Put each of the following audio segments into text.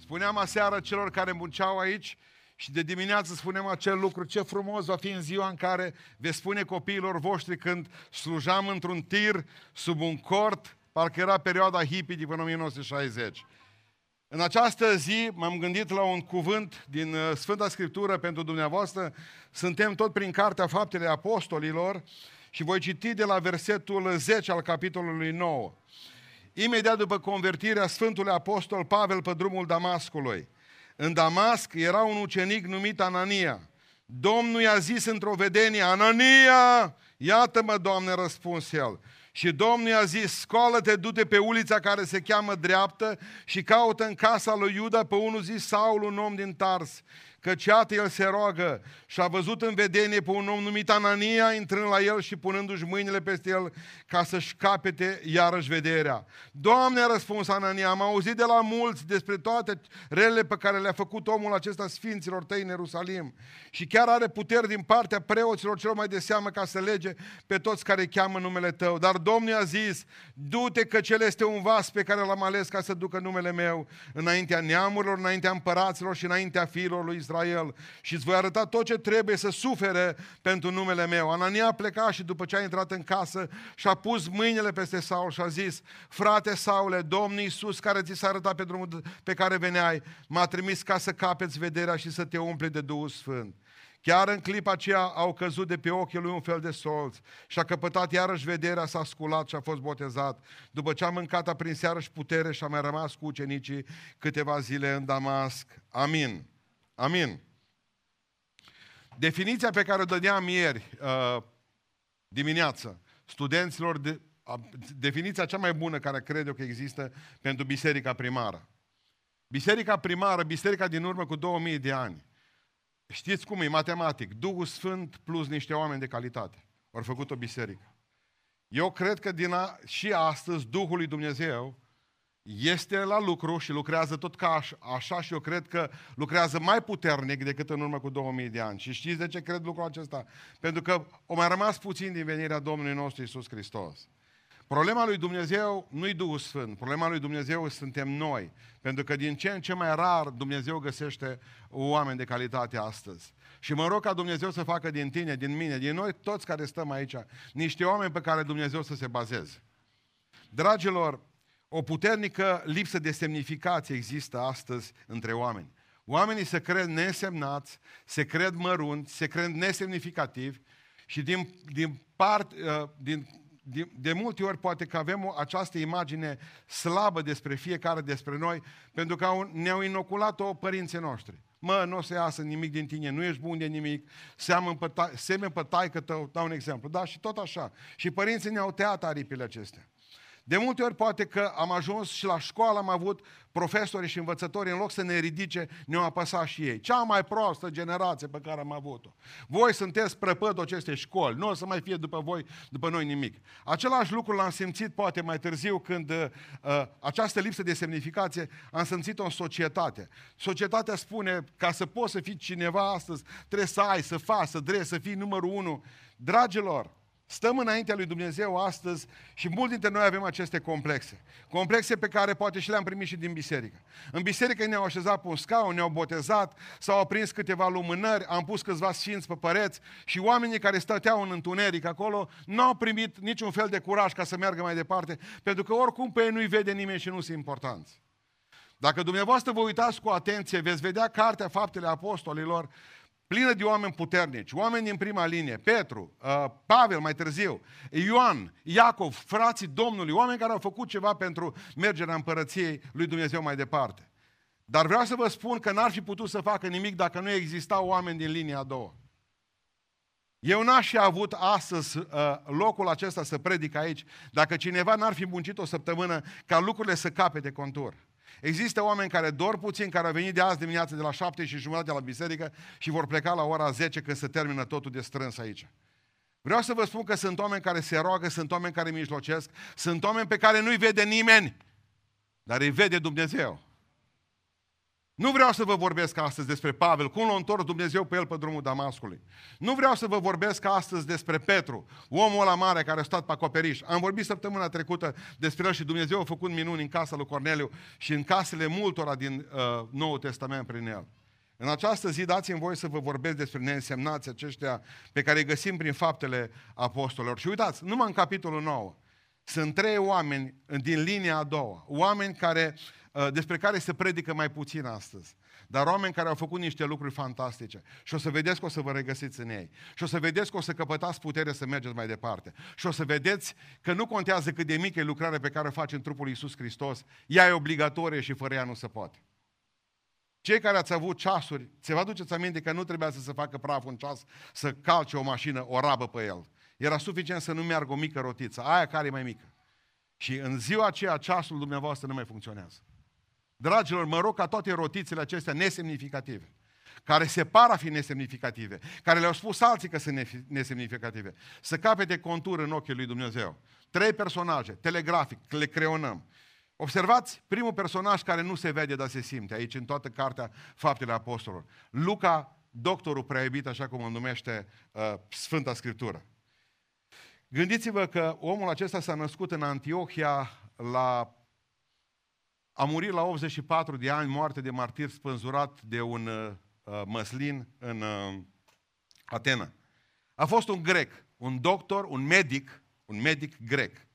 Spuneam aseară celor care munceau aici și de dimineață spunem acel lucru, ce frumos va fi în ziua în care veți spune copiilor voștri când slujam într-un tir sub un cort, parcă era perioada hippie din 1960. În această zi m-am gândit la un cuvânt din uh, Sfânta Scriptură pentru dumneavoastră. Suntem tot prin Cartea Faptele Apostolilor și voi citi de la versetul 10 al capitolului 9. Imediat după convertirea Sfântului Apostol Pavel pe drumul Damascului. În Damasc era un ucenic numit Anania. Domnul i-a zis într-o vedenie, Anania, iată-mă, Doamne, răspuns el. Și Domnul i-a zis, scoală-te, du-te pe ulița care se cheamă dreaptă și caută în casa lui Iuda pe unul zis Saul, un om din Tars căci iată el se roagă și a văzut în vedenie pe un om numit Anania, intrând la el și punându-și mâinile peste el ca să-și capete iarăși vederea. Doamne, a răspuns Anania, am auzit de la mulți despre toate relele pe care le-a făcut omul acesta sfinților tăi în Ierusalim și chiar are puteri din partea preoților celor mai de seamă ca să lege pe toți care cheamă numele tău. Dar Domnul a zis, du-te că cel este un vas pe care l-am ales ca să ducă numele meu înaintea neamurilor, înaintea împăraților și înaintea fiilor lui Israel și îți voi arăta tot ce trebuie să sufere pentru numele meu. Anania a plecat și după ce a intrat în casă și a pus mâinile peste Saul și a zis, frate Saule, Domnul Iisus care ți s-a arătat pe drumul pe care veneai, m-a trimis ca să capeți vederea și să te umple de Duhul Sfânt. Chiar în clipa aceea au căzut de pe ochii lui un fel de solți și a căpătat iarăși vederea, s-a sculat și a fost botezat. După ce a mâncat, a prins iarăși putere și a mai rămas cu ucenicii câteva zile în Damasc. Amin. Amin. Definiția pe care o dădeam ieri uh, dimineață studenților, de, uh, definiția cea mai bună care cred eu că există pentru biserica primară. Biserica primară, biserica din urmă cu 2000 de ani. Știți cum e, matematic, Duhul Sfânt plus niște oameni de calitate. Au făcut o biserică. Eu cred că din a, și astăzi Duhul lui Dumnezeu este la lucru și lucrează tot ca așa și eu cred că lucrează mai puternic decât în urmă cu 2000 de ani. Și știți de ce cred lucrul acesta? Pentru că o mai rămas puțin din venirea Domnului nostru Isus Hristos. Problema lui Dumnezeu nu-i Duhul Sfânt, problema lui Dumnezeu suntem noi. Pentru că din ce în ce mai rar Dumnezeu găsește oameni de calitate astăzi. Și mă rog ca Dumnezeu să facă din tine, din mine, din noi toți care stăm aici, niște oameni pe care Dumnezeu să se bazeze. Dragilor, o puternică lipsă de semnificație există astăzi între oameni. Oamenii se cred nesemnați, se cred mărunți, se cred nesemnificativi și din, din part, uh, din, din, de multe ori poate că avem o, această imagine slabă despre fiecare, despre noi, pentru că au, ne-au inoculat-o părinții noștri. Mă, nu o să iasă nimic din tine, nu ești bun de nimic, seamăn pe, ta, semeni pe taică tău, dau un exemplu. Da, și tot așa. Și părinții ne-au tăiat aripile acestea. De multe ori poate că am ajuns și la școală am avut profesori și învățători, în loc să ne ridice, ne-au apăsat și ei. Cea mai proastă generație pe care am avut-o. Voi sunteți prăpădul acestei școli, nu o să mai fie după voi, după noi nimic. Același lucru l-am simțit poate mai târziu când uh, această lipsă de semnificație am simțit-o în societate. Societatea spune, ca să poți să fii cineva astăzi, trebuie să ai, să faci, să drezi, să fii numărul unu. Dragilor, Stăm înaintea lui Dumnezeu astăzi și mulți dintre noi avem aceste complexe. Complexe pe care poate și le-am primit și din biserică. În biserică ne-au așezat pe un scaun, ne-au botezat, s-au aprins câteva lumânări, am pus câțiva sfinți pe păreți și oamenii care stăteau în întuneric acolo nu au primit niciun fel de curaj ca să meargă mai departe, pentru că oricum pe ei nu-i vede nimeni și nu sunt importanți. Dacă dumneavoastră vă uitați cu atenție, veți vedea Cartea Faptele Apostolilor plină de oameni puternici, oameni din prima linie, Petru, uh, Pavel mai târziu, Ioan, Iacov, frații Domnului, oameni care au făcut ceva pentru mergerea împărăției lui Dumnezeu mai departe. Dar vreau să vă spun că n-ar fi putut să facă nimic dacă nu existau oameni din linia a doua. Eu n-aș fi avut astăzi uh, locul acesta să predic aici dacă cineva n-ar fi muncit o săptămână ca lucrurile să capete contur. Există oameni care dor puțin, care au venit de azi dimineață de la șapte și jumătate la biserică și vor pleca la ora 10 când se termină totul de strâns aici. Vreau să vă spun că sunt oameni care se roagă, sunt oameni care mijlocesc, sunt oameni pe care nu-i vede nimeni, dar îi vede Dumnezeu. Nu vreau să vă vorbesc astăzi despre Pavel, cum l-a întors Dumnezeu pe el pe drumul Damascului. Nu vreau să vă vorbesc astăzi despre Petru, omul ăla mare care a stat pe acoperiș. Am vorbit săptămâna trecută despre el și Dumnezeu a făcut minuni în casa lui Corneliu și în casele multora din uh, Noul Testament prin el. În această zi dați-mi voi să vă vorbesc despre neînsemnați aceștia pe care îi găsim prin faptele apostolilor. Și uitați, numai în capitolul 9 sunt trei oameni din linia a doua, oameni care Uh, despre care se predică mai puțin astăzi. Dar oameni care au făcut niște lucruri fantastice. Și o să vedeți că o să vă regăsiți în ei. Și o să vedeți că o să căpătați putere să mergeți mai departe. Și o să vedeți că nu contează cât de mică e lucrarea pe care o faci în trupul Iisus Hristos, ea e obligatorie și fără ea nu se poate. Cei care ați avut ceasuri, se vă aduceți aminte că nu trebuia să se facă praf un ceas, să calce o mașină, o rabă pe el. Era suficient să nu meargă o mică rotiță, aia care e mai mică. Și în ziua aceea ceasul dumneavoastră nu mai funcționează. Dragilor, mă rog ca toate rotițele acestea nesemnificative, care se par a fi nesemnificative, care le-au spus alții că sunt nesemnificative, să capete contură în ochii lui Dumnezeu. Trei personaje, telegrafic, le creionăm. Observați primul personaj care nu se vede, dar se simte aici în toată cartea Faptele Apostolilor. Luca, doctorul prea iubit, așa cum îl numește uh, Sfânta Scriptură. Gândiți-vă că omul acesta s-a născut în Antiohia la a murit la 84 de ani, moarte de martir spânzurat de un uh, uh, măslin în uh, Atena. A fost un grec, un doctor, un medic, un medic grec.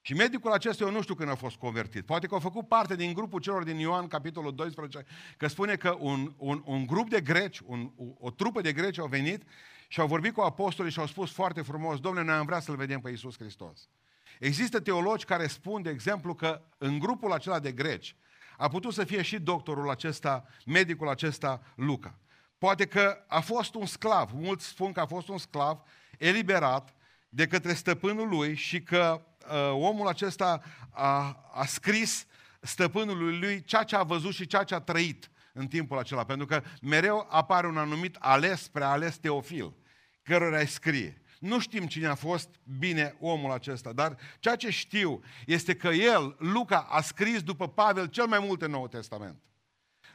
Și medicul acesta, eu nu știu când a fost convertit. Poate că a făcut parte din grupul celor din Ioan, capitolul 12, că spune că un, un, un grup de greci, un, o, o trupă de greci au venit și au vorbit cu apostolii și au spus foarte frumos, domnule, noi am vrea să-L vedem pe Iisus Hristos. Există teologi care spun, de exemplu, că în grupul acela de greci a putut să fie și doctorul acesta, medicul acesta, Luca. Poate că a fost un sclav, mulți spun că a fost un sclav eliberat de către stăpânul lui și că uh, omul acesta a, a scris stăpânului lui ceea ce a văzut și ceea ce a trăit în timpul acela. Pentru că mereu apare un anumit ales, preales teofil, cărora îi scrie. Nu știm cine a fost bine omul acesta, dar ceea ce știu este că el, Luca, a scris după Pavel cel mai multe Noul Testament.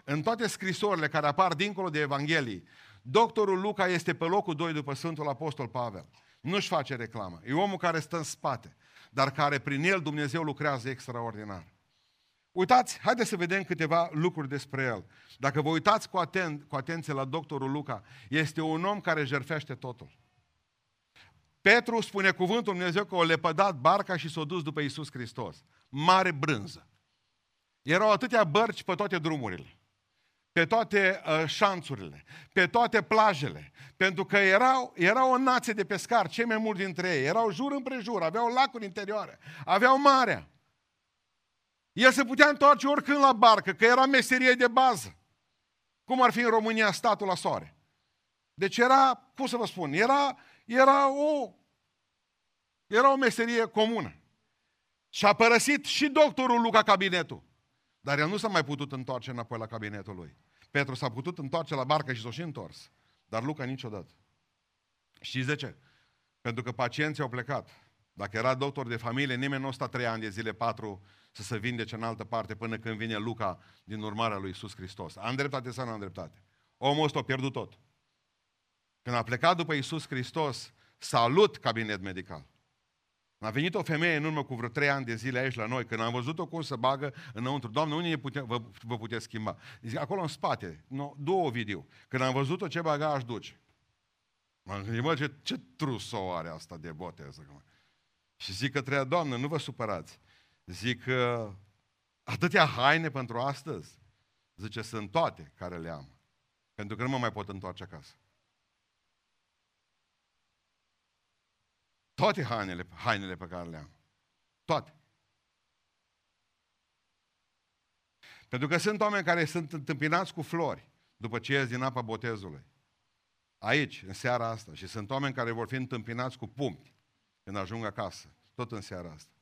În toate scrisorile care apar dincolo de Evanghelii, doctorul Luca este pe locul 2 după Sfântul Apostol Pavel. Nu-și face reclamă. E omul care stă în spate, dar care prin el Dumnezeu lucrează extraordinar. Uitați, haideți să vedem câteva lucruri despre el. Dacă vă uitați cu, aten- cu atenție la doctorul Luca, este un om care jerfește totul. Petru spune cuvântul Dumnezeu că o lepădat barca și s-a dus după Isus Hristos. Mare brânză. Erau atâtea bărci pe toate drumurile, pe toate uh, șanțurile, pe toate plajele, pentru că erau, era o nație de pescari, cei mai mulți dintre ei, erau jur împrejur, aveau lacuri interioare, aveau marea. El se putea întoarce oricând la barcă, că era meserie de bază. Cum ar fi în România statul la soare. Deci era, cum să vă spun, era, era o, era o meserie comună. Și a părăsit și doctorul Luca cabinetul. Dar el nu s-a mai putut întoarce înapoi la cabinetul lui. Petru s-a putut întoarce la barcă și s-a și întors. Dar Luca niciodată. Știți de ce? Pentru că pacienții au plecat. Dacă era doctor de familie, nimeni nu sta trei ani de zile, patru, să se vindece în altă parte până când vine Luca din urmarea lui Iisus Hristos. Am dreptate sau nu am dreptate? Omul ăsta a pierdut tot. Când a plecat după Iisus Hristos, salut cabinet medical. A venit o femeie în urmă cu vreo trei ani de zile aici la noi, când am văzut-o cum să bagă înăuntru. Doamne, unde ne pute, vă, vă puteți schimba? Zic, acolo în spate, no, două video. Când am văzut-o, ce bagaj duce? M-am gândit, mă, ce, ce trusou are asta de boteză. Și zic că treia, Doamnă, nu vă supărați. Zic, că atâtea haine pentru astăzi? Zice, sunt toate care le am. Pentru că nu mă mai pot întoarce acasă. Toate hainele, hainele pe care le am. Toate. Pentru că sunt oameni care sunt întâmpinați cu flori după ce ies din apa botezului. Aici, în seara asta. Și sunt oameni care vor fi întâmpinați cu pumni când ajung acasă. Tot în seara asta.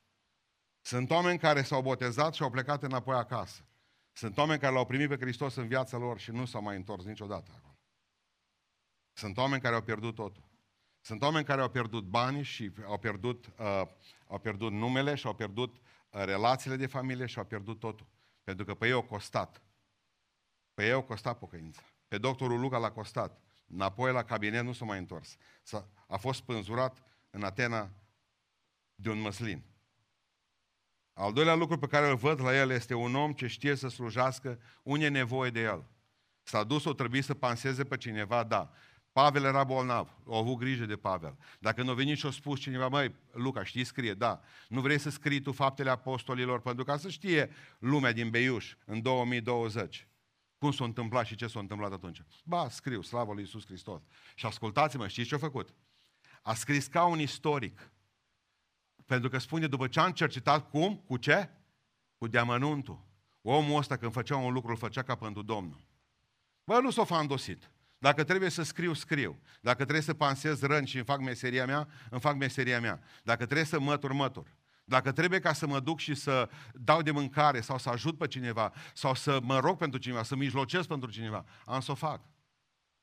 Sunt oameni care s-au botezat și au plecat înapoi acasă. Sunt oameni care l-au primit pe Hristos în viața lor și nu s-au mai întors niciodată acolo. Sunt oameni care au pierdut totul. Sunt oameni care au pierdut bani și au pierdut, uh, au pierdut numele și au pierdut uh, relațiile de familie și au pierdut totul. Pentru că pe ei au costat. Pe eu costa pocăința. Pe doctorul Luca l-a costat. Înapoi la cabinet nu s-a mai întors. S-a, a fost pânzurat în Atena de un măslin. Al doilea lucru pe care îl văd la el este un om ce știe să slujească unde e nevoie de el. S-a dus, o trebuie să panseze pe cineva, da. Pavel era bolnav, au avut grijă de Pavel. Dacă nu a venit și a spus cineva, măi, Luca, știi scrie? Da. Nu vrei să scrii tu faptele apostolilor pentru ca să știe lumea din Beiuș în 2020 cum s-a întâmplat și ce s-a întâmplat atunci. Ba, scriu, slavă lui Iisus Hristos. Și ascultați-mă, știți ce a făcut? A scris ca un istoric. Pentru că spune, după ce am cercetat cum, cu ce? Cu deamănuntul. Omul ăsta când făcea un lucru, îl făcea ca pentru Domnul. Bă, nu s-o fandosit. Dacă trebuie să scriu, scriu. Dacă trebuie să pansez răni și îmi fac meseria mea, îmi fac meseria mea. Dacă trebuie să mătur, mătur. Dacă trebuie ca să mă duc și să dau de mâncare sau să ajut pe cineva sau să mă rog pentru cineva, să mijlocesc pentru cineva, am să o fac.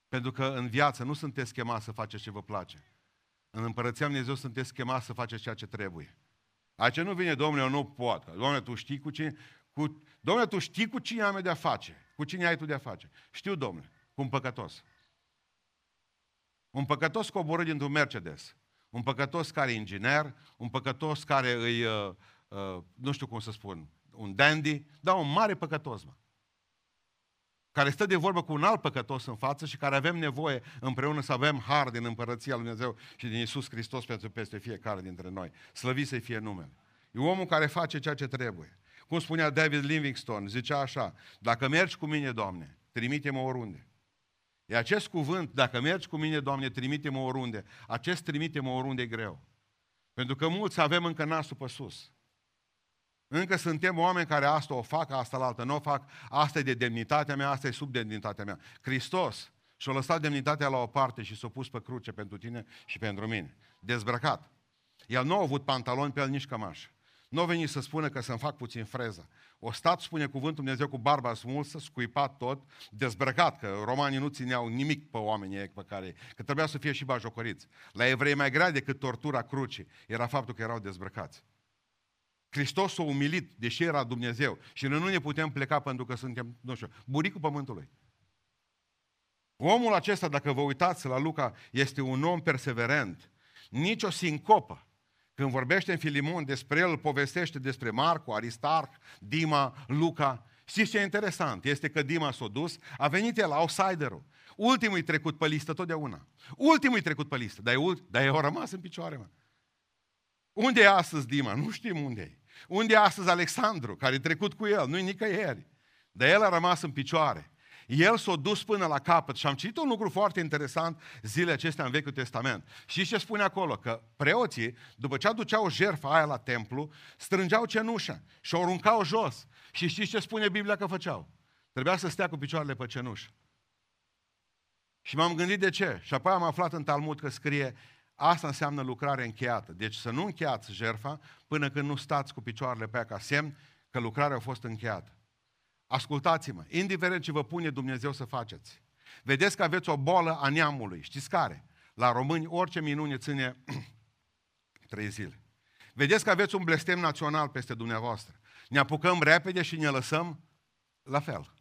Pentru că în viață nu sunteți chemați să faceți ce vă place. În Împărăția Dumnezeu sunteți chemați să faceți ceea ce trebuie. Aici nu vine, domnule, eu nu pot. Domnule, tu știi cu cine... Cu... Domnule, tu știi cu cine am eu de-a face. Cu cine ai tu de-a face. Știu, domnule, cu un păcătos. Un păcătos coborât dintr-un Mercedes. Un păcătos care e inginer, un păcătos care îi, uh, uh, nu știu cum să spun, un dandy, dar un mare păcătos, mă. Care stă de vorbă cu un alt păcătos în față și care avem nevoie împreună să avem har din împărăția lui Dumnezeu și din Isus Hristos pentru peste fiecare dintre noi. Slăvit să fie numele. E omul care face ceea ce trebuie. Cum spunea David Livingstone, zicea așa, dacă mergi cu mine, Doamne, trimite-mă oriunde. E acest cuvânt, dacă mergi cu mine, Doamne, trimite-mă oriunde. Acest trimite-mă oriunde e greu. Pentru că mulți avem încă nasul pe sus. Încă suntem oameni care asta o fac, asta la altă nu o fac, asta e de demnitatea mea, asta e sub demnitatea mea. Hristos și-a lăsat demnitatea la o parte și s-a pus pe cruce pentru tine și pentru mine. Dezbrăcat. El nu a avut pantaloni pe el, nici cămașă. Nu a venit să spună că să-mi fac puțin freză. O stat, spune cuvântul Dumnezeu, cu barba smulsă, scuipat tot, dezbrăcat, că romanii nu țineau nimic pe oamenii pe care... că trebuia să fie și bajocoriți. La evrei mai grea decât tortura crucii era faptul că erau dezbrăcați. Hristos s-a umilit, deși era Dumnezeu. Și noi nu ne putem pleca pentru că suntem, nu știu, buricul pământului. Omul acesta, dacă vă uitați la Luca, este un om perseverent. Nici o sincopă. Când vorbește în Filimon despre el, povestește despre Marcu, Aristarh, Dima, Luca. Știți ce e interesant? Este că Dima s-a dus, a venit el, outsiderul. Ultimul trecut pe listă totdeauna. Ultimul trecut pe listă, dar, e, dar el a rămas în picioare, mă. Unde e astăzi Dima? Nu știm unde e. Unde e astăzi Alexandru, care e trecut cu el? Nu-i nicăieri. Dar el a rămas în picioare. El s-a dus până la capăt și am citit un lucru foarte interesant zilele acestea în Vechiul Testament. Și ce spune acolo? Că preoții, după ce aduceau jertfa aia la templu, strângeau cenușa și o aruncau jos. Și știți ce spune Biblia că făceau? Trebuia să stea cu picioarele pe cenușă. Și m-am gândit de ce. Și apoi am aflat în Talmud că scrie Asta înseamnă lucrare încheiată. Deci să nu încheiați jertfa până când nu stați cu picioarele pe ea ca semn că lucrarea a fost încheiată. Ascultați-mă, indiferent ce vă pune Dumnezeu să faceți. Vedeți că aveți o bolă a neamului. Știți care? La români orice minune ține trei zile. Vedeți că aveți un blestem național peste dumneavoastră. Ne apucăm repede și ne lăsăm la fel.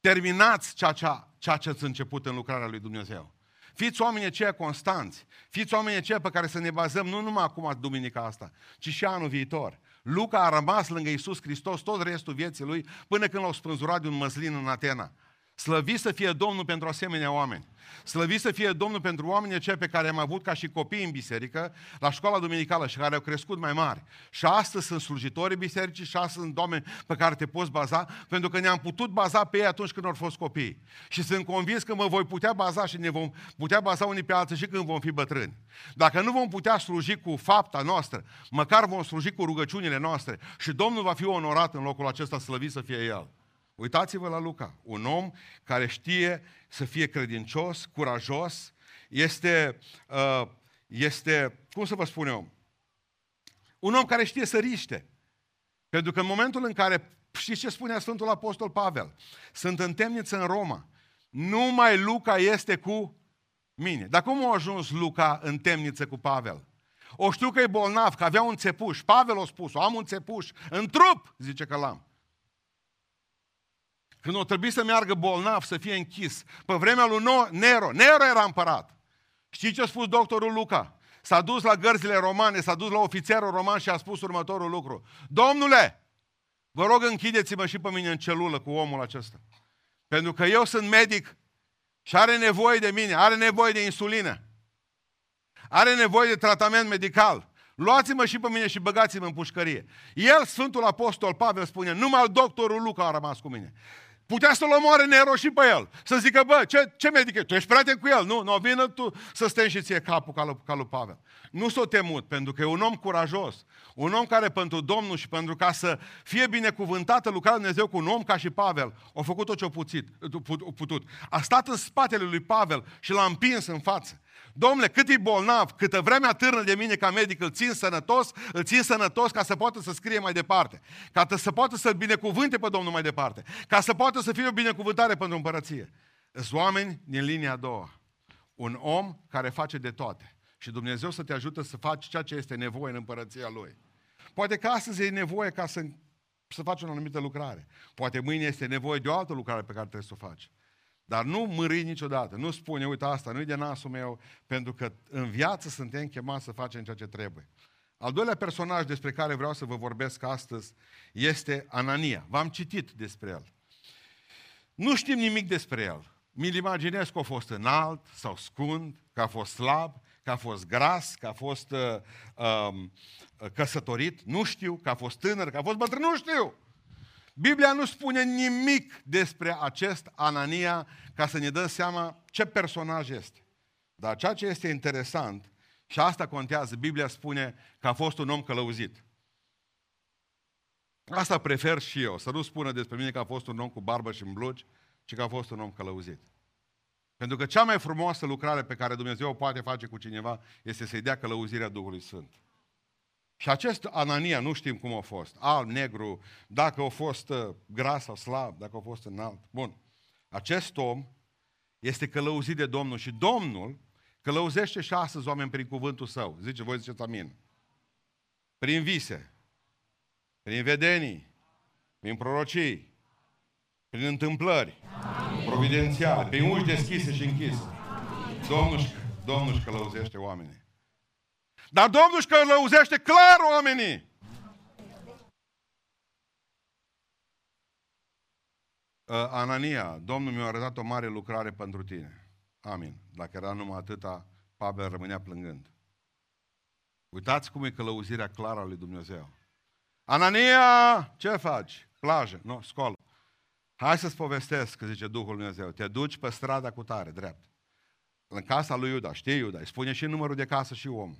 Terminați ceea ce, ceea ce ați început în lucrarea lui Dumnezeu. Fiți oameni aceia constanți. Fiți oameni aceia pe care să ne bazăm nu numai acum, duminica asta, ci și anul viitor. Luca a rămas lângă Iisus Hristos tot restul vieții lui până când l-au spânzurat de un măslin în Atena. Slăvit să fie Domnul pentru asemenea oameni. Slăvit să fie Domnul pentru oamenii aceia pe care am avut ca și copii în biserică, la școala duminicală și care au crescut mai mari. Și astăzi sunt slujitorii bisericii și astăzi sunt oameni pe care te poți baza, pentru că ne-am putut baza pe ei atunci când au fost copii. Și sunt convins că mă voi putea baza și ne vom putea baza unii pe alții și când vom fi bătrâni. Dacă nu vom putea sluji cu fapta noastră, măcar vom sluji cu rugăciunile noastre și Domnul va fi onorat în locul acesta, slăvit să fie El. Uitați-vă la Luca, un om care știe să fie credincios, curajos, este, uh, este, cum să vă spun eu, un om care știe să riște. Pentru că în momentul în care, știți ce spunea Sfântul Apostol Pavel? Sunt în temniță în Roma. Numai Luca este cu mine. Dar cum a ajuns Luca în temniță cu Pavel? O știu că e bolnav, că avea un țepuș. Pavel a spus, am un țepuș. În trup, zice că l-am. Când o trebuie să meargă bolnav, să fie închis, pe vremea lui Nero, Nero era împărat. Știți ce a spus doctorul Luca? S-a dus la gărzile romane, s-a dus la ofițerul roman și a spus următorul lucru. Domnule, vă rog închideți-mă și pe mine în celulă cu omul acesta. Pentru că eu sunt medic și are nevoie de mine, are nevoie de insulină. Are nevoie de tratament medical. Luați-mă și pe mine și băgați-mă în pușcărie. El, Sfântul Apostol Pavel, spune, numai doctorul Luca a rămas cu mine. Putea să-l omoare Nero și pe el. Să zică, bă, ce, ce medic e? Tu ești prieten cu el? Nu, nu, vină tu să stai și ție capul ca lui, ca lui Pavel. Nu s-o temut, pentru că e un om curajos. Un om care pentru Domnul și pentru ca să fie binecuvântată lucrarea Dumnezeu cu un om ca și Pavel, a făcut tot ce a putut. A stat în spatele lui Pavel și l-a împins în față. Domnule, cât e bolnav, câtă vreme atârnă de mine ca medic, îl țin sănătos, îl țin sănătos ca să poată să scrie mai departe, ca să poată să-l binecuvânte pe Domnul mai departe, ca să poată să fie o binecuvântare pentru împărăție. Sunt oameni din linia a doua. Un om care face de toate. Și Dumnezeu să te ajută să faci ceea ce este nevoie în împărăția Lui. Poate că astăzi e nevoie ca să, să faci o anumită lucrare. Poate mâine este nevoie de o altă lucrare pe care trebuie să o faci. Dar nu mâri niciodată. Nu spune, uite, asta nu-i de nasul meu, pentru că în viață suntem chemați să facem ceea ce trebuie. Al doilea personaj despre care vreau să vă vorbesc astăzi este Anania. V-am citit despre el. Nu știm nimic despre el. Mi-l imaginez că a fost înalt sau scund, că a fost slab, că a fost gras, că a fost uh, uh, căsătorit. Nu știu, că a fost tânăr, că a fost bătrân. Nu știu. Biblia nu spune nimic despre acest Anania ca să ne dăm seama ce personaj este. Dar ceea ce este interesant, și asta contează, Biblia spune că a fost un om călăuzit. Asta prefer și eu, să nu spună despre mine că a fost un om cu barbă și în blugi, ci că a fost un om călăuzit. Pentru că cea mai frumoasă lucrare pe care Dumnezeu o poate face cu cineva este să-i dea călăuzirea Duhului Sfânt. Și acest Anania, nu știm cum a fost, alb, negru, dacă a fost uh, gras sau slab, dacă a fost înalt. Bun. Acest om este călăuzit de Domnul și Domnul călăuzește și astăzi oameni prin cuvântul său. Zice, voi ziceți amin. Prin vise, prin vedenii, prin prorocii, prin întâmplări amin. Providențiale, prin uși deschise și închise. Domnul, Domnul își călăuzește oamenii. Dar Domnul își călăuzește clar oamenii. Uh, Anania, Domnul mi-a arătat o mare lucrare pentru tine. Amin. Dacă era numai atâta, Pavel rămânea plângând. Uitați cum e călăuzirea clară a lui Dumnezeu. Anania, ce faci? Plajă, nu, scoală. Hai să-ți povestesc, că zice Duhul Dumnezeu. Te duci pe strada cu tare, drept. În casa lui Iuda, știi Iuda, îi spune și numărul de casă și om.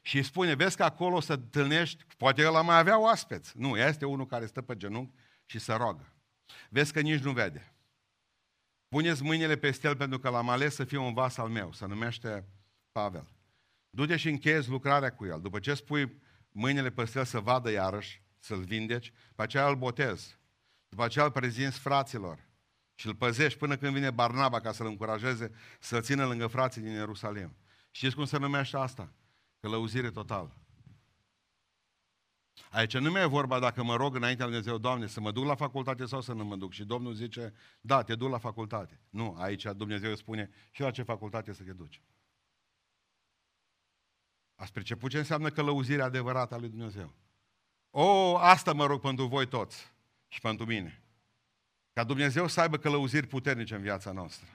Și îi spune, vezi că acolo să întâlnești, poate el mai avea oaspeți. Nu, este unul care stă pe genunchi și se roagă. Vezi că nici nu vede. Puneți mâinile peste el pentru că l-am ales să fie un vas al meu, se numește Pavel. Du-te și încheiezi lucrarea cu el. După ce spui mâinile peste el să vadă iarăși, să-l vindeci, după aceea îl botez. După aceea îl prezinți fraților și îl păzești până când vine Barnaba ca să-l încurajeze să-l țină lângă frații din Ierusalim. Știți cum se numește asta? Călăuzire totală. Aici nu mai e vorba dacă mă rog înaintea lui Dumnezeu, Doamne, să mă duc la facultate sau să nu mă duc. Și Domnul zice, da, te duc la facultate. Nu, aici Dumnezeu spune și la ce facultate să te duci. Ați priceput ce înseamnă călăuzirea adevărată a lui Dumnezeu. O, asta mă rog pentru voi toți și pentru mine. Ca Dumnezeu să aibă călăuziri puternice în viața noastră.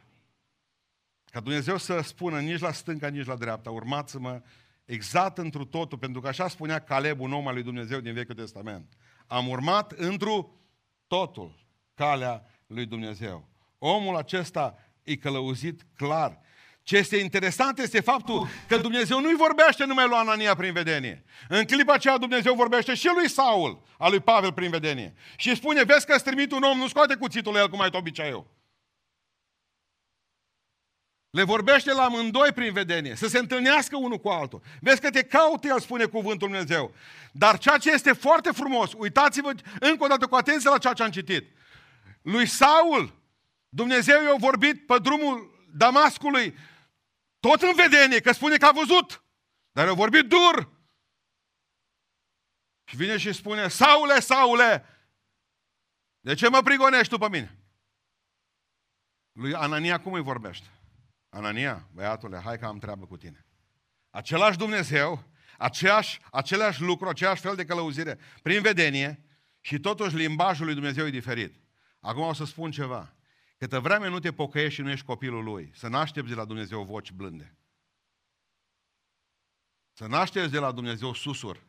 Ca Dumnezeu să spună nici la stânga, nici la dreapta, urmați-mă exact întru totul, pentru că așa spunea Caleb, un om al lui Dumnezeu din Vechiul Testament. Am urmat întru totul calea lui Dumnezeu. Omul acesta e călăuzit clar. Ce este interesant este faptul că Dumnezeu nu-i vorbește numai lui Anania prin vedenie. În clipa aceea Dumnezeu vorbește și lui Saul, a lui Pavel prin vedenie. Și îi spune, vezi că trimit un om, nu scoate cuțitul el cum ai tot obiceiul. Le vorbește la amândoi prin vedenie, să se întâlnească unul cu altul. Vezi că te caută, el spune cuvântul Dumnezeu. Dar ceea ce este foarte frumos, uitați-vă încă o dată cu atenție la ceea ce am citit. Lui Saul, Dumnezeu i-a vorbit pe drumul Damascului, tot în vedenie, că spune că a văzut. Dar i-a vorbit dur. Și vine și spune, Saule, Saule, De ce mă prigonești tu pe mine? Lui Anania cum îi vorbește? Anania, băiatule, hai că am treabă cu tine. Același Dumnezeu, aceeași, același lucru, același fel de călăuzire, prin vedenie, și totuși limbajul lui Dumnezeu e diferit. Acum o să spun ceva. Câtă vreme nu te pocăiești și nu ești copilul lui, să n-aștepți de la Dumnezeu voci blânde. Să n-aștepți de la Dumnezeu susur.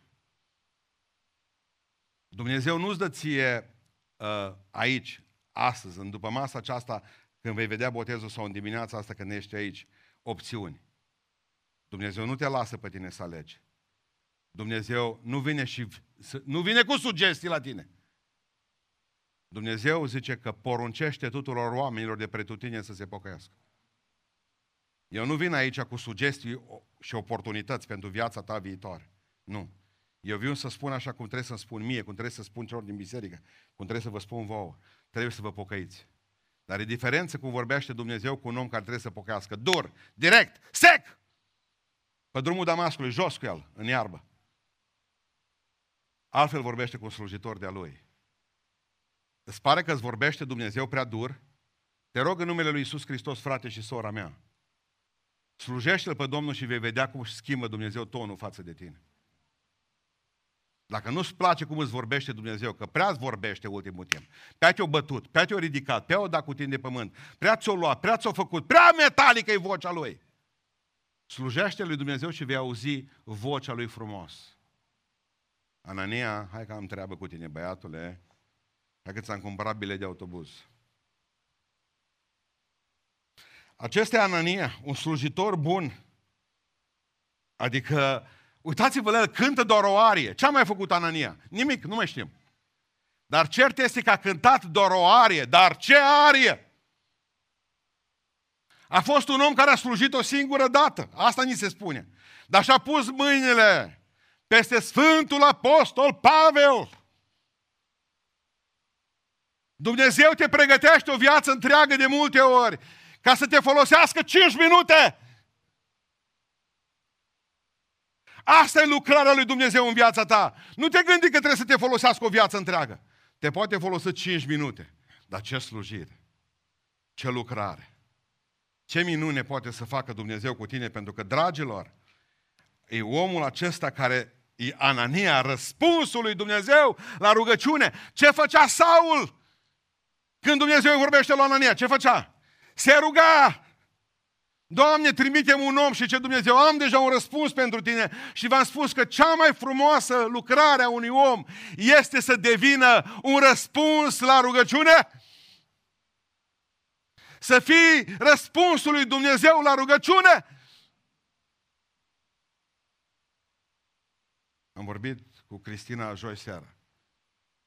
Dumnezeu nu-ți dă ție uh, aici, astăzi, în după masa aceasta, când vei vedea botezul sau în dimineața asta când ești aici, opțiuni. Dumnezeu nu te lasă pe tine să alegi. Dumnezeu nu vine, și, nu vine cu sugestii la tine. Dumnezeu zice că poruncește tuturor oamenilor de pretutine să se pocăiască. Eu nu vin aici cu sugestii și oportunități pentru viața ta viitoare. Nu. Eu vin să spun așa cum trebuie să-mi spun mie, cum trebuie să spun celor din biserică, cum trebuie să vă spun vouă. Trebuie să vă pocăiți. Dar e diferență cum vorbește Dumnezeu cu un om care trebuie să pocăiască. Dur, direct, sec! Pe drumul Damascului, jos cu el, în iarbă. Altfel vorbește cu un slujitor de-a lui. Îți pare că îți vorbește Dumnezeu prea dur? Te rog în numele Lui Iisus Hristos, frate și sora mea. Slujește-L pe Domnul și vei vedea cum își schimbă Dumnezeu tonul față de tine. Dacă nu-ți place cum îți vorbește Dumnezeu, că prea îți vorbește ultimul timp, prea te-o bătut, prea te-o ridicat, prea o dat cu tine de pământ, prea ți-o luat, prea ți-o făcut, prea metalică e vocea Lui. Slujește lui Dumnezeu și vei auzi vocea Lui frumos. Anania, hai că am treabă cu tine, băiatule, hai că ți-am cumpărat bilet de autobuz. Acesta Anania, un slujitor bun, adică Uitați-vă la el, cântă doar o arie. Ce a mai făcut Anania? Nimic, nu mai știm. Dar cert este că a cântat doar o arie. Dar ce arie? A fost un om care a slujit o singură dată. Asta ni se spune. Dar și-a pus mâinile peste Sfântul Apostol Pavel. Dumnezeu te pregătește o viață întreagă de multe ori ca să te folosească 5 minute Asta e lucrarea lui Dumnezeu în viața ta. Nu te gândi că trebuie să te folosească o viață întreagă. Te poate folosi 5 minute. Dar ce slujire, ce lucrare, ce minune poate să facă Dumnezeu cu tine, pentru că, dragilor, e omul acesta care e Anania, răspunsul lui Dumnezeu la rugăciune. Ce făcea Saul când Dumnezeu vorbește la Anania? Ce făcea? Se ruga Doamne, trimitem un om și ce Dumnezeu, am deja un răspuns pentru tine și v-am spus că cea mai frumoasă lucrare a unui om este să devină un răspuns la rugăciune. Să fii răspunsul lui Dumnezeu la rugăciune. Am vorbit cu Cristina joi seara.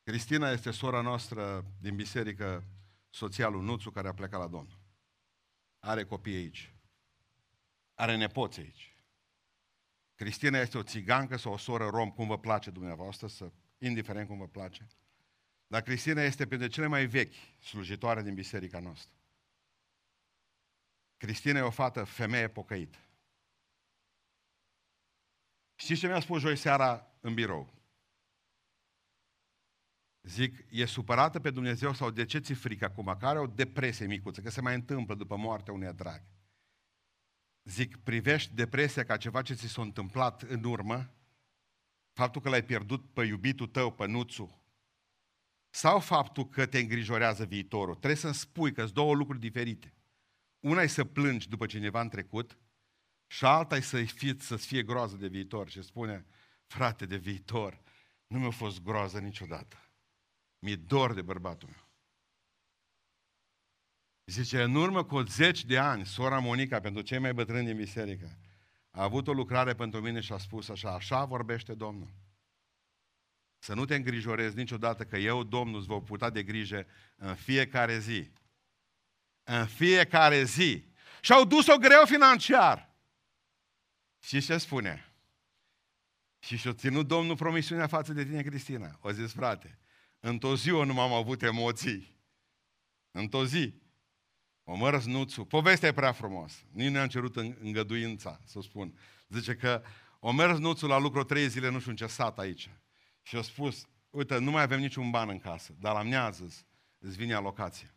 Cristina este sora noastră din biserică, soția lui Nuțu, care a plecat la Domnul. Are copii aici. Are nepoți aici. Cristina este o țigancă sau o soră rom, cum vă place dumneavoastră, să, indiferent cum vă place. Dar Cristina este printre cele mai vechi slujitoare din biserica noastră. Cristina e o fată, femeie pocăită. Știți ce mi-a spus joi seara în birou? Zic, e supărată pe Dumnezeu sau de ce ți frică acum? Care o depresie micuță, că se mai întâmplă după moartea unei drag. Zic, privești depresia ca ceva ce ți s-a întâmplat în urmă, faptul că l-ai pierdut pe iubitul tău, pe nuțul, sau faptul că te îngrijorează viitorul. Trebuie să-mi spui că sunt două lucruri diferite. Una e să plângi după cineva în trecut și alta e să fie, să-ți fie groază de viitor. Și spune, frate, de viitor, nu mi-a fost groază niciodată. Mi-e dor de bărbatul meu. Zice, în urmă cu zeci de ani, sora Monica, pentru cei mai bătrâni din biserică, a avut o lucrare pentru mine și a spus așa, așa vorbește Domnul. Să nu te îngrijorezi niciodată că eu, Domnul, îți vă putea de grijă în fiecare zi. În fiecare zi. Și au dus-o greu financiar. Și ce spune? Și și-a ținut Domnul promisiunea față de tine, Cristina. O zis, frate, într-o zi nu m-am avut emoții. Într-o zi. O mărăs nuțu. Povestea e prea frumos. Nici nu am cerut îngăduința, să spun. Zice că o mers nuțul la lucru trei zile, nu știu în ce sat aici. Și a spus, uite, nu mai avem niciun ban în casă, dar la mine a zis, îți vine alocația.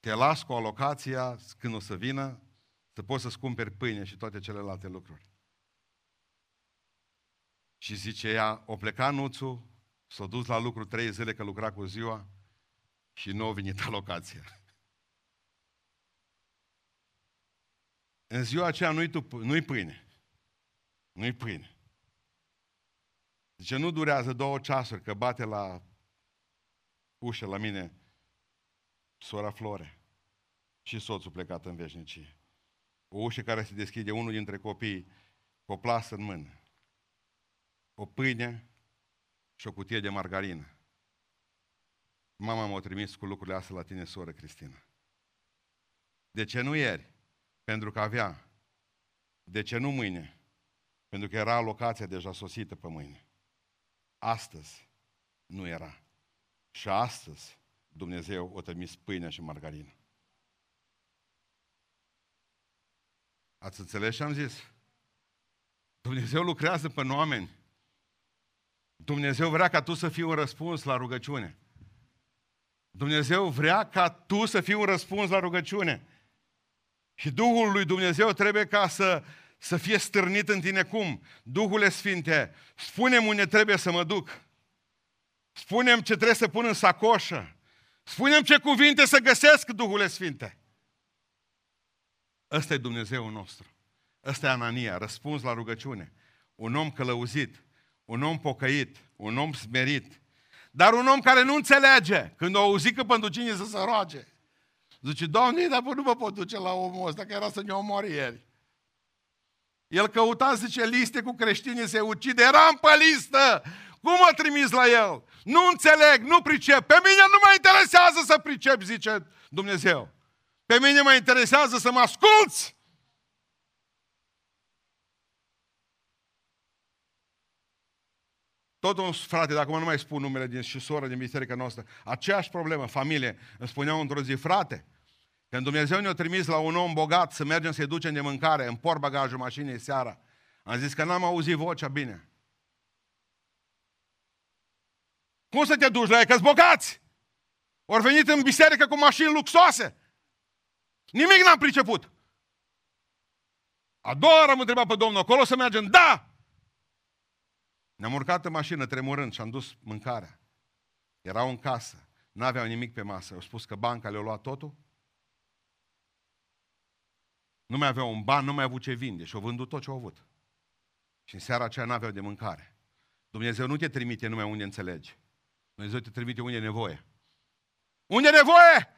Te las cu alocația când o să vină să poți să-ți cumperi pâine și toate celelalte lucruri. Și zice ea, o pleca nuțul, s-a dus la lucru trei zile că lucra cu ziua și nu a venit alocația. În ziua aceea nu-i, tu, nu-i pâine. Nu-i pâine. Zice, nu durează două ceasuri că bate la ușă la mine sora Flore și soțul plecat în veșnicie. O ușă care se deschide, unul dintre copii cu o plasă în mână, o pâine și o cutie de margarină. Mama m-a trimis cu lucrurile astea la tine, soră Cristina. De ce nu ieri? Pentru că avea. De ce nu mâine? Pentru că era alocația deja sosită pe mâine. Astăzi nu era. Și astăzi Dumnezeu o trimis pâinea și margarină. Ați înțeles ce am zis? Dumnezeu lucrează pe oameni. Dumnezeu vrea ca tu să fii un răspuns la rugăciune. Dumnezeu vrea ca tu să fii un răspuns la rugăciune. Și Duhul lui Dumnezeu trebuie ca să, să fie stârnit în tine cum? Duhule Sfinte, spune-mi unde trebuie să mă duc. Spune-mi ce trebuie să pun în sacoșă. Spune-mi ce cuvinte să găsesc, Duhule Sfinte. Ăsta e Dumnezeu nostru. Ăsta e Anania, răspuns la rugăciune. Un om călăuzit, un om pocăit, un om smerit, dar un om care nu înțelege când o auzi că pentru cine să se roage. Zice, Doamne, dar nu mă pot duce la omul ăsta, că era să ne omori ieri. El căuta, zice, liste cu creștini, se ucide, eram pe listă. Cum mă trimis la el? Nu înțeleg, nu pricep. Pe mine nu mă interesează să pricep, zice Dumnezeu. Pe mine mă interesează să mă asculți. Tot un frate, dacă mă nu mai spun numele din, și soră din biserica noastră, aceeași problemă, familie, îmi spuneau într-o zi, frate, când Dumnezeu ne-a trimis la un om bogat să mergem să-i ducem de mâncare, în port bagajul mașinii seara, am zis că n-am auzit vocea bine. Cum să te duci la ei? Că-s bogați! Ori venit în biserică cu mașini luxoase. Nimic n-am priceput. A doua oară am întrebat pe Domnul, acolo să mergem? Da! Ne-am urcat în mașină tremurând și am dus mâncarea. Erau în casă, n-aveau nimic pe masă. Au spus că banca le-a luat totul. Nu mai aveau un ban, nu mai avut ce vinde și au vândut tot ce au avut. Și în seara aceea n-aveau de mâncare. Dumnezeu nu te trimite numai unde înțelegi. Dumnezeu te trimite unde e nevoie. Unde e nevoie?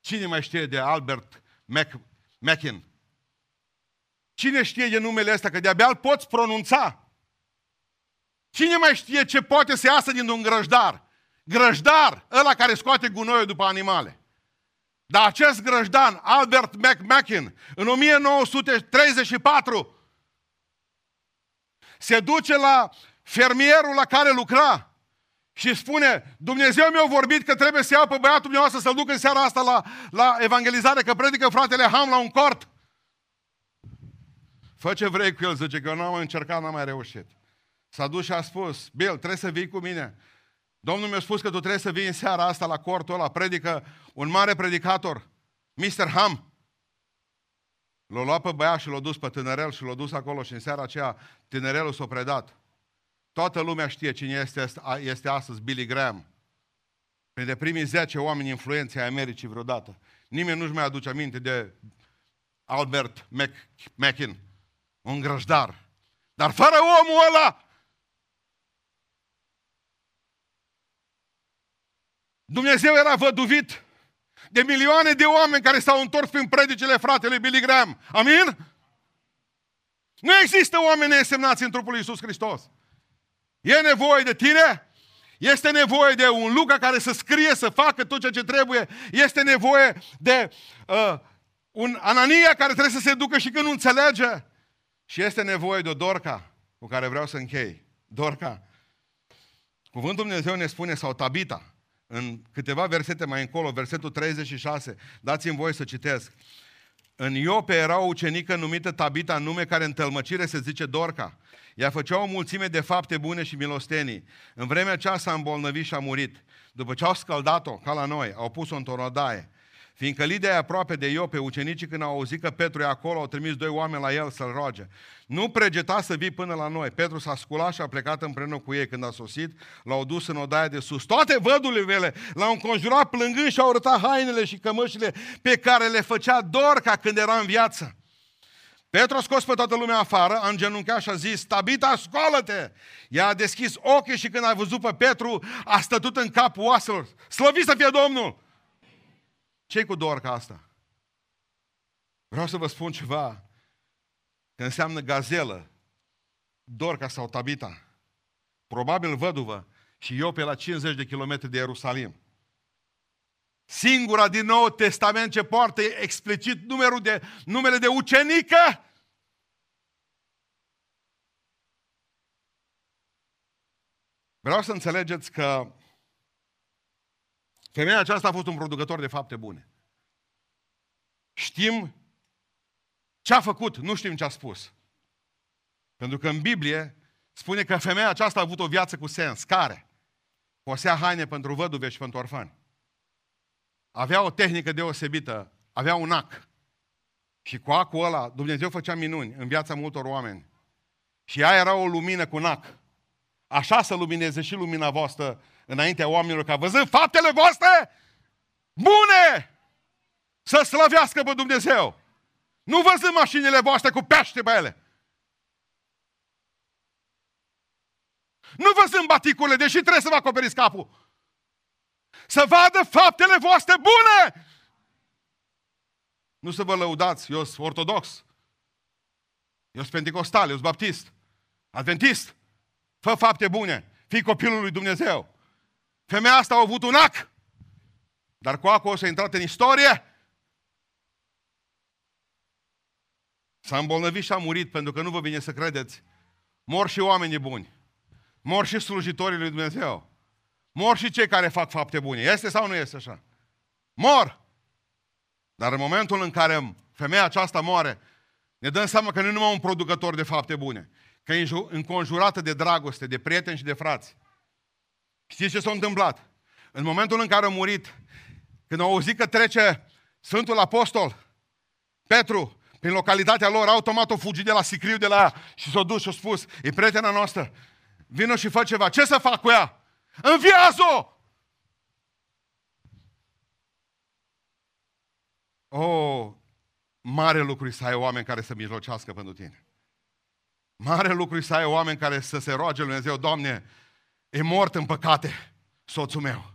Cine mai știe de Albert Mac, Mackin? Cine știe de numele ăsta? Că de-abia îl poți pronunța. Cine mai știe ce poate să iasă din un grăjdar? Grăjdar, ăla care scoate gunoiul după animale. Dar acest grăjdan, Albert McMackin, în 1934, se duce la fermierul la care lucra și spune, Dumnezeu mi-a vorbit că trebuie să iau pe băiatul dumneavoastră să-l duc în seara asta la, la evangelizare, că predică fratele Ham la un cort. Fă ce vrei cu el, zice, că eu n-am încercat, n-am mai reușit. S-a dus și a spus, Bill, trebuie să vii cu mine. Domnul mi-a spus că tu trebuie să vii în seara asta la cortul ăla, predică un mare predicator, Mr. Ham. L-a luat pe băiat și l-a dus pe tânărel și l-a dus acolo și în seara aceea tânărelul s-a predat. Toată lumea știe cine este, este astăzi Billy Graham. Printre primii 10 oameni influenți ai Americii vreodată. Nimeni nu-și mai aduce aminte de Albert Mackin, un grăjdar. Dar fără omul ăla, Dumnezeu era văduvit de milioane de oameni care s-au întors prin predicile fratelui Billy Graham. Amin? Nu există oameni nesemnați în trupul lui Iisus Hristos. E nevoie de tine? Este nevoie de un Luca care să scrie, să facă tot ceea ce trebuie. Este nevoie de uh, un Anania care trebuie să se ducă și când nu înțelege. Și este nevoie de o Dorca cu care vreau să închei. Dorca. Cuvântul Dumnezeu ne spune, sau Tabita, în câteva versete mai încolo, versetul 36, dați-mi voie să citesc. În Iope era o ucenică numită Tabita, nume care în tălmăcire se zice Dorca. Ea făcea o mulțime de fapte bune și milostenii. În vremea aceasta a îmbolnăvit și a murit. După ce au scăldat-o, ca la noi, au pus-o într-o rodaie. Fiindcă Lidia e aproape de Iope, ucenicii când au auzit că Petru e acolo, au trimis doi oameni la el să-l roage. Nu pregeta să vii până la noi. Petru s-a sculat și a plecat împreună cu ei. Când a sosit, l-au dus în odaia de sus. Toate vădurile l-au înconjurat plângând și au arătat hainele și cămășile pe care le făcea Dorca când era în viață. Petru a scos pe toată lumea afară, a îngenunchiat și a zis, Tabita, scoală-te! Ea a deschis ochii și când a văzut pe Petru, a stătut în capul oaselor. Slăvit să fie Domnul! Ce cu Dorca asta? Vreau să vă spun ceva, că înseamnă gazelă, Dorca sau Tabita. Probabil văduvă și eu pe la 50 de kilometri de Ierusalim. Singura din nou testament ce poartă explicit numărul de, numele de ucenică. Vreau să înțelegeți că Femeia aceasta a fost un producător de fapte bune. Știm ce a făcut, nu știm ce a spus. Pentru că în Biblie spune că femeia aceasta a avut o viață cu sens. Care? Posea haine pentru văduve și pentru orfani. Avea o tehnică deosebită. Avea un ac. Și cu acul ăla, Dumnezeu făcea minuni în viața multor oameni. Și ea era o lumină cu nac. Așa să lumineze și lumina voastră înaintea oamenilor, ca văzând faptele voastre bune, să slăvească pe Dumnezeu. Nu văzând mașinile voastre cu pește pe ele. Nu văzând baticurile, deși trebuie să vă acoperiți capul. Să vadă faptele voastre bune. Nu să vă lăudați, eu sunt ortodox. Eu sunt pentecostal, eu sunt baptist, adventist. Fă fapte bune, fii copilul lui Dumnezeu. Femeia asta a avut un ac. Dar cu acul o să intrat în istorie. S-a îmbolnăvit și a murit, pentru că nu vă vine să credeți. Mor și oamenii buni. Mor și slujitorii lui Dumnezeu. Mor și cei care fac fapte bune. Este sau nu este așa? Mor! Dar în momentul în care femeia aceasta moare, ne dăm seama că nu e numai un producător de fapte bune, că e înconjurată de dragoste, de prieteni și de frați. Știți ce s-a întâmplat? În momentul în care a murit, când au auzit că trece Sfântul Apostol, Petru, prin localitatea lor, automat o fugit de la sicriu de la ea și s-a dus și a spus, e prietena noastră, vină și fă ceva. Ce să fac cu ea? Înviază-o! Oh, mare lucru să ai oameni care să mijlocească pentru tine. Mare lucru să ai oameni care să se roage Lui Dumnezeu, Doamne, E mort în păcate soțul meu.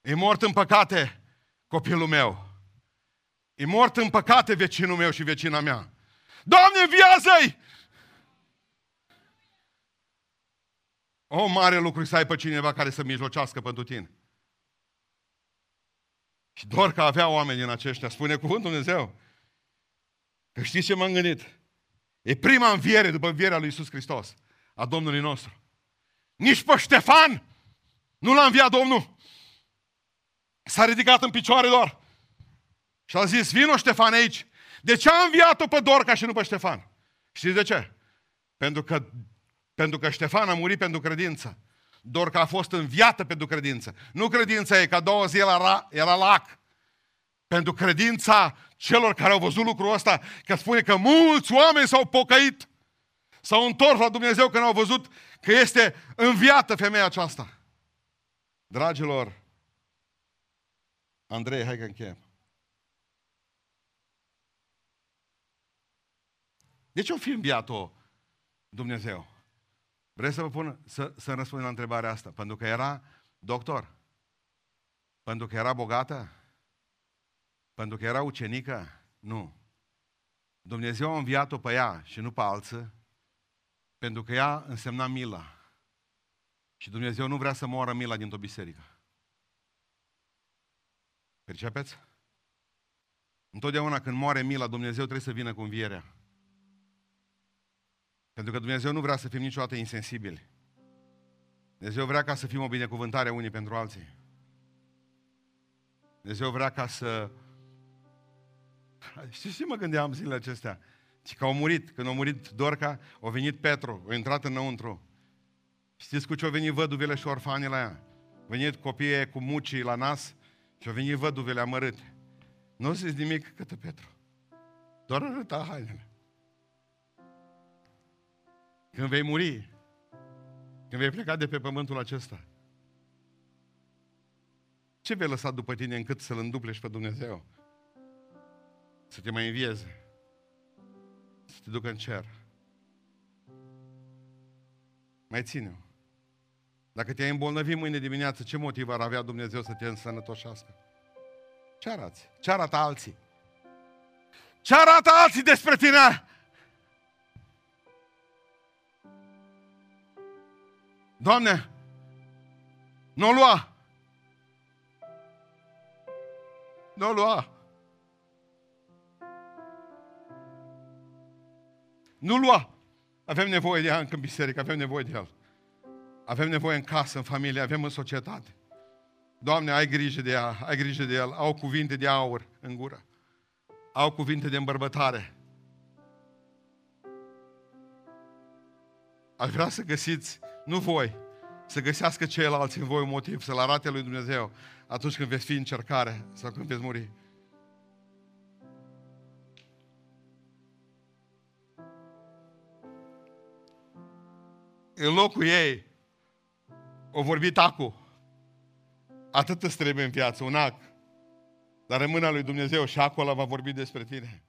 E mort în păcate copilul meu. E mort în păcate vecinul meu și vecina mea. Doamne, viază-i! O mare lucru să ai pe cineva care să mijlocească pentru tine. Și doar că avea oameni din aceștia, spune cuvântul Dumnezeu. Că știți ce m-am gândit? E prima înviere după învierea lui Isus Hristos, a Domnului nostru. Nici pe Ștefan nu l-a înviat Domnul. S-a ridicat în picioare doar. Și a zis, vino Ștefan aici. De ce a înviat-o pe Dorca și nu pe Ștefan? Știți de ce? Pentru că, pentru că Ștefan a murit pentru credință. Dorca a fost înviată pentru credință. Nu credința e, că a doua zi era, era lac. Pentru credința celor care au văzut lucrul ăsta, că spune că mulți oameni s-au pocăit. S-au întors la Dumnezeu când au văzut că este înviată femeia aceasta. Dragilor, Andrei, hai că încheiem. De ce o fi înviat-o Dumnezeu? Vreți să vă pun, să, să răspund la întrebarea asta? Pentru că era doctor? Pentru că era bogată? Pentru că era ucenică? Nu. Dumnezeu a înviat-o pe ea și nu pe alții pentru că ea însemna mila. Și Dumnezeu nu vrea să moară mila dintr-o biserică. Percepeți? Întotdeauna când moare mila, Dumnezeu trebuie să vină cu învierea. Pentru că Dumnezeu nu vrea să fim niciodată insensibili. Dumnezeu vrea ca să fim o binecuvântare unii pentru alții. Dumnezeu vrea ca să Știți ce mă gândeam zilele acestea? Și că au murit. Când a murit Dorca, a venit Petru, a intrat înăuntru. Știți cu ce au venit văduvele și orfanii la ea? Au venit copiii cu mucii la nas și au venit văduvele amărâte. Nu zis nimic către Petru. Doar arăta hainele. Când vei muri, când vei pleca de pe pământul acesta, ce vei lăsa după tine încât să-L înduplești pe Dumnezeu? Să te mai învieze. Să te ducă în cer. Mai ține-o. Dacă te-ai îmbolnăvit mâine dimineață, ce motiv ar avea Dumnezeu să te însănătoșească? Ce arăți? Ce arată alții? Ce arată alții despre tine? Doamne, nu o lua. Nu o lua. Nu lua. Avem nevoie de ea încă în biserică, avem nevoie de el. Avem nevoie în casă, în familie, avem în societate. Doamne, ai grijă de ea, ai grijă de el. Au cuvinte de aur în gură. Au cuvinte de îmbărbătare. Aș vrea să găsiți, nu voi, să găsească ceilalți în voi un motiv, să-L arate lui Dumnezeu atunci când veți fi în încercare sau când veți muri. În locul ei, o vorbit acu. Atât îți trebuie în viață, un ac. Dar în mâna lui Dumnezeu și acolo va vorbi despre tine.